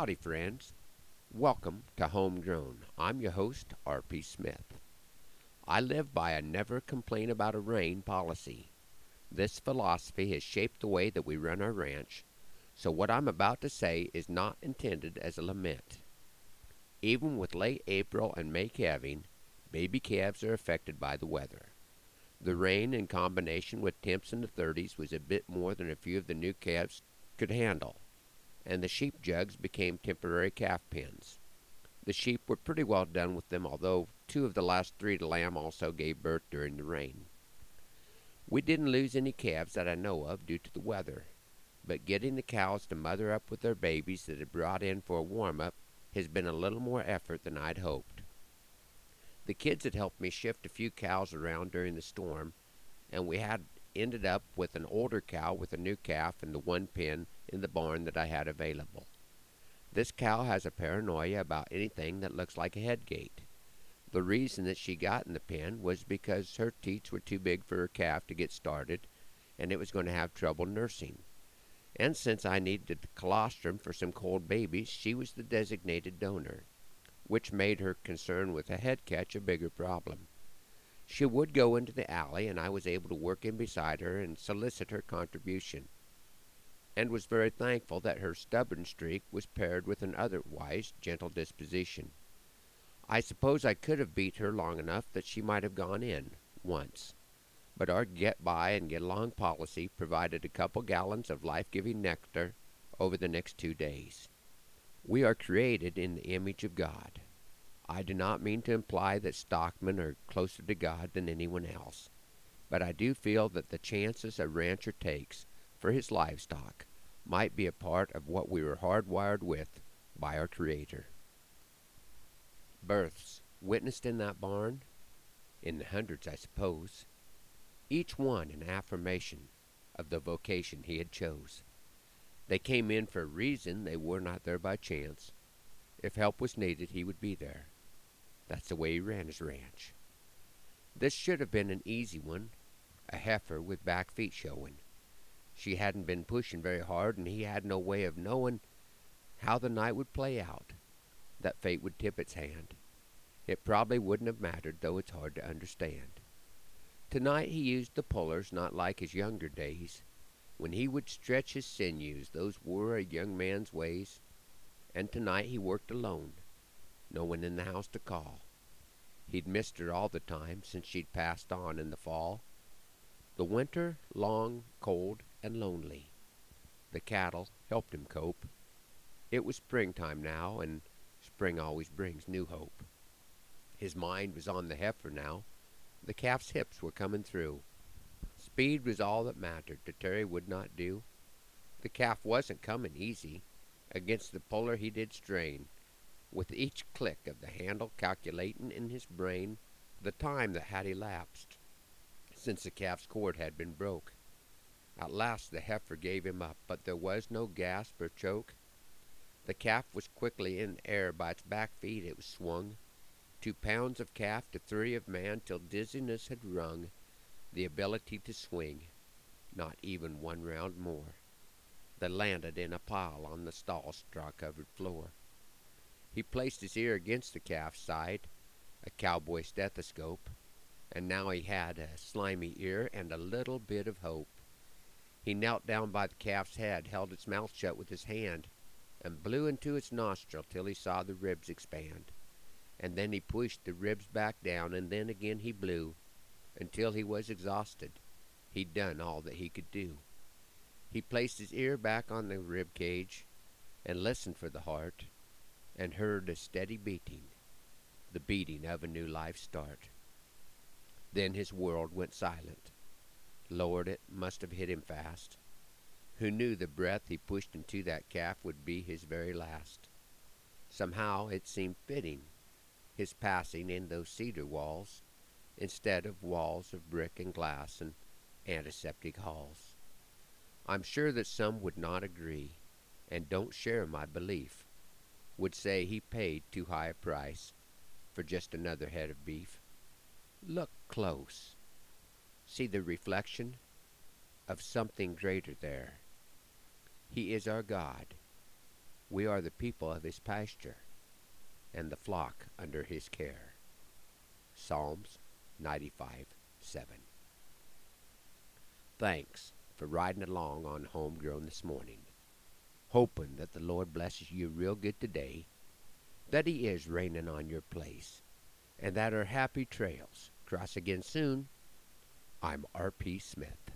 Howdy, friends. Welcome to Homegrown. I'm your host, R.P. Smith. I live by a never complain about a rain policy. This philosophy has shaped the way that we run our ranch, so what I'm about to say is not intended as a lament. Even with late April and May calving, baby calves are affected by the weather. The rain in combination with temps in the 30s was a bit more than a few of the new calves could handle and the sheep jugs became temporary calf pens. The sheep were pretty well done with them, although two of the last three to lamb also gave birth during the rain. We didn't lose any calves that I know of due to the weather, but getting the cows to mother up with their babies that had brought in for a warm up has been a little more effort than I'd hoped. The kids had helped me shift a few cows around during the storm, and we had ended up with an older cow with a new calf in the one pen in the barn that I had available. This cow has a paranoia about anything that looks like a head gate. The reason that she got in the pen was because her teats were too big for her calf to get started, and it was going to have trouble nursing. And since I needed the colostrum for some cold babies, she was the designated donor, which made her concern with a head catch a bigger problem. She would go into the alley, and I was able to work in beside her and solicit her contribution, and was very thankful that her stubborn streak was paired with an otherwise gentle disposition. I suppose I could have beat her long enough that she might have gone in, once, but our get by and get along policy provided a couple gallons of life giving nectar over the next two days. We are created in the image of God. I do not mean to imply that stockmen are closer to God than anyone else, but I do feel that the chances a rancher takes for his livestock might be a part of what we were hardwired with by our Creator. Births witnessed in that barn, in the hundreds, I suppose, each one an affirmation of the vocation he had chose. They came in for a reason, they were not there by chance. If help was needed, he would be there. That's the way he ran his ranch. This should have been an easy one, a heifer with back feet showing. She hadn't been pushing very hard, and he had no way of knowing how the night would play out, that fate would tip its hand. It probably wouldn't have mattered, though it's hard to understand. Tonight he used the pullers not like his younger days, when he would stretch his sinews. Those were a young man's ways. And tonight he worked alone, no one in the house to call. He'd missed her all the time since she'd passed on in the fall. The winter long, cold, and lonely. The cattle helped him cope. It was springtime now, and spring always brings new hope. His mind was on the heifer now. The calf's hips were coming through. Speed was all that mattered. To tarry would not do. The calf wasn't coming easy. Against the puller he did strain with each click of the handle calculating in his brain the time that had elapsed since the calf's cord had been broke. At last the heifer gave him up, but there was no gasp or choke. The calf was quickly in air by its back feet it was swung, two pounds of calf to three of man till dizziness had wrung the ability to swing, not even one round more. They landed in a pile on the stall straw covered floor. He placed his ear against the calf's side, a cowboy stethoscope, and now he had a slimy ear and a little bit of hope. He knelt down by the calf's head, held its mouth shut with his hand, and blew into its nostril till he saw the ribs expand. And then he pushed the ribs back down, and then again he blew, until he was exhausted. He'd done all that he could do. He placed his ear back on the rib cage and listened for the heart and heard a steady beating, the beating of a new life start. Then his world went silent. Lord, it must have hit him fast. Who knew the breath he pushed into that calf would be his very last? Somehow it seemed fitting, his passing in those cedar walls, instead of walls of brick and glass and antiseptic halls. I'm sure that some would not agree, and don't share my belief would say he paid too high a price for just another head of beef. Look close. See the reflection of something greater there. He is our God. We are the people of his pasture, and the flock under his care. Psalms 95 7. Thanks for riding along on Homegrown this morning. Hoping that the Lord blesses you real good today, that He is raining on your place, and that our happy trails cross again soon. I'm R.P. Smith.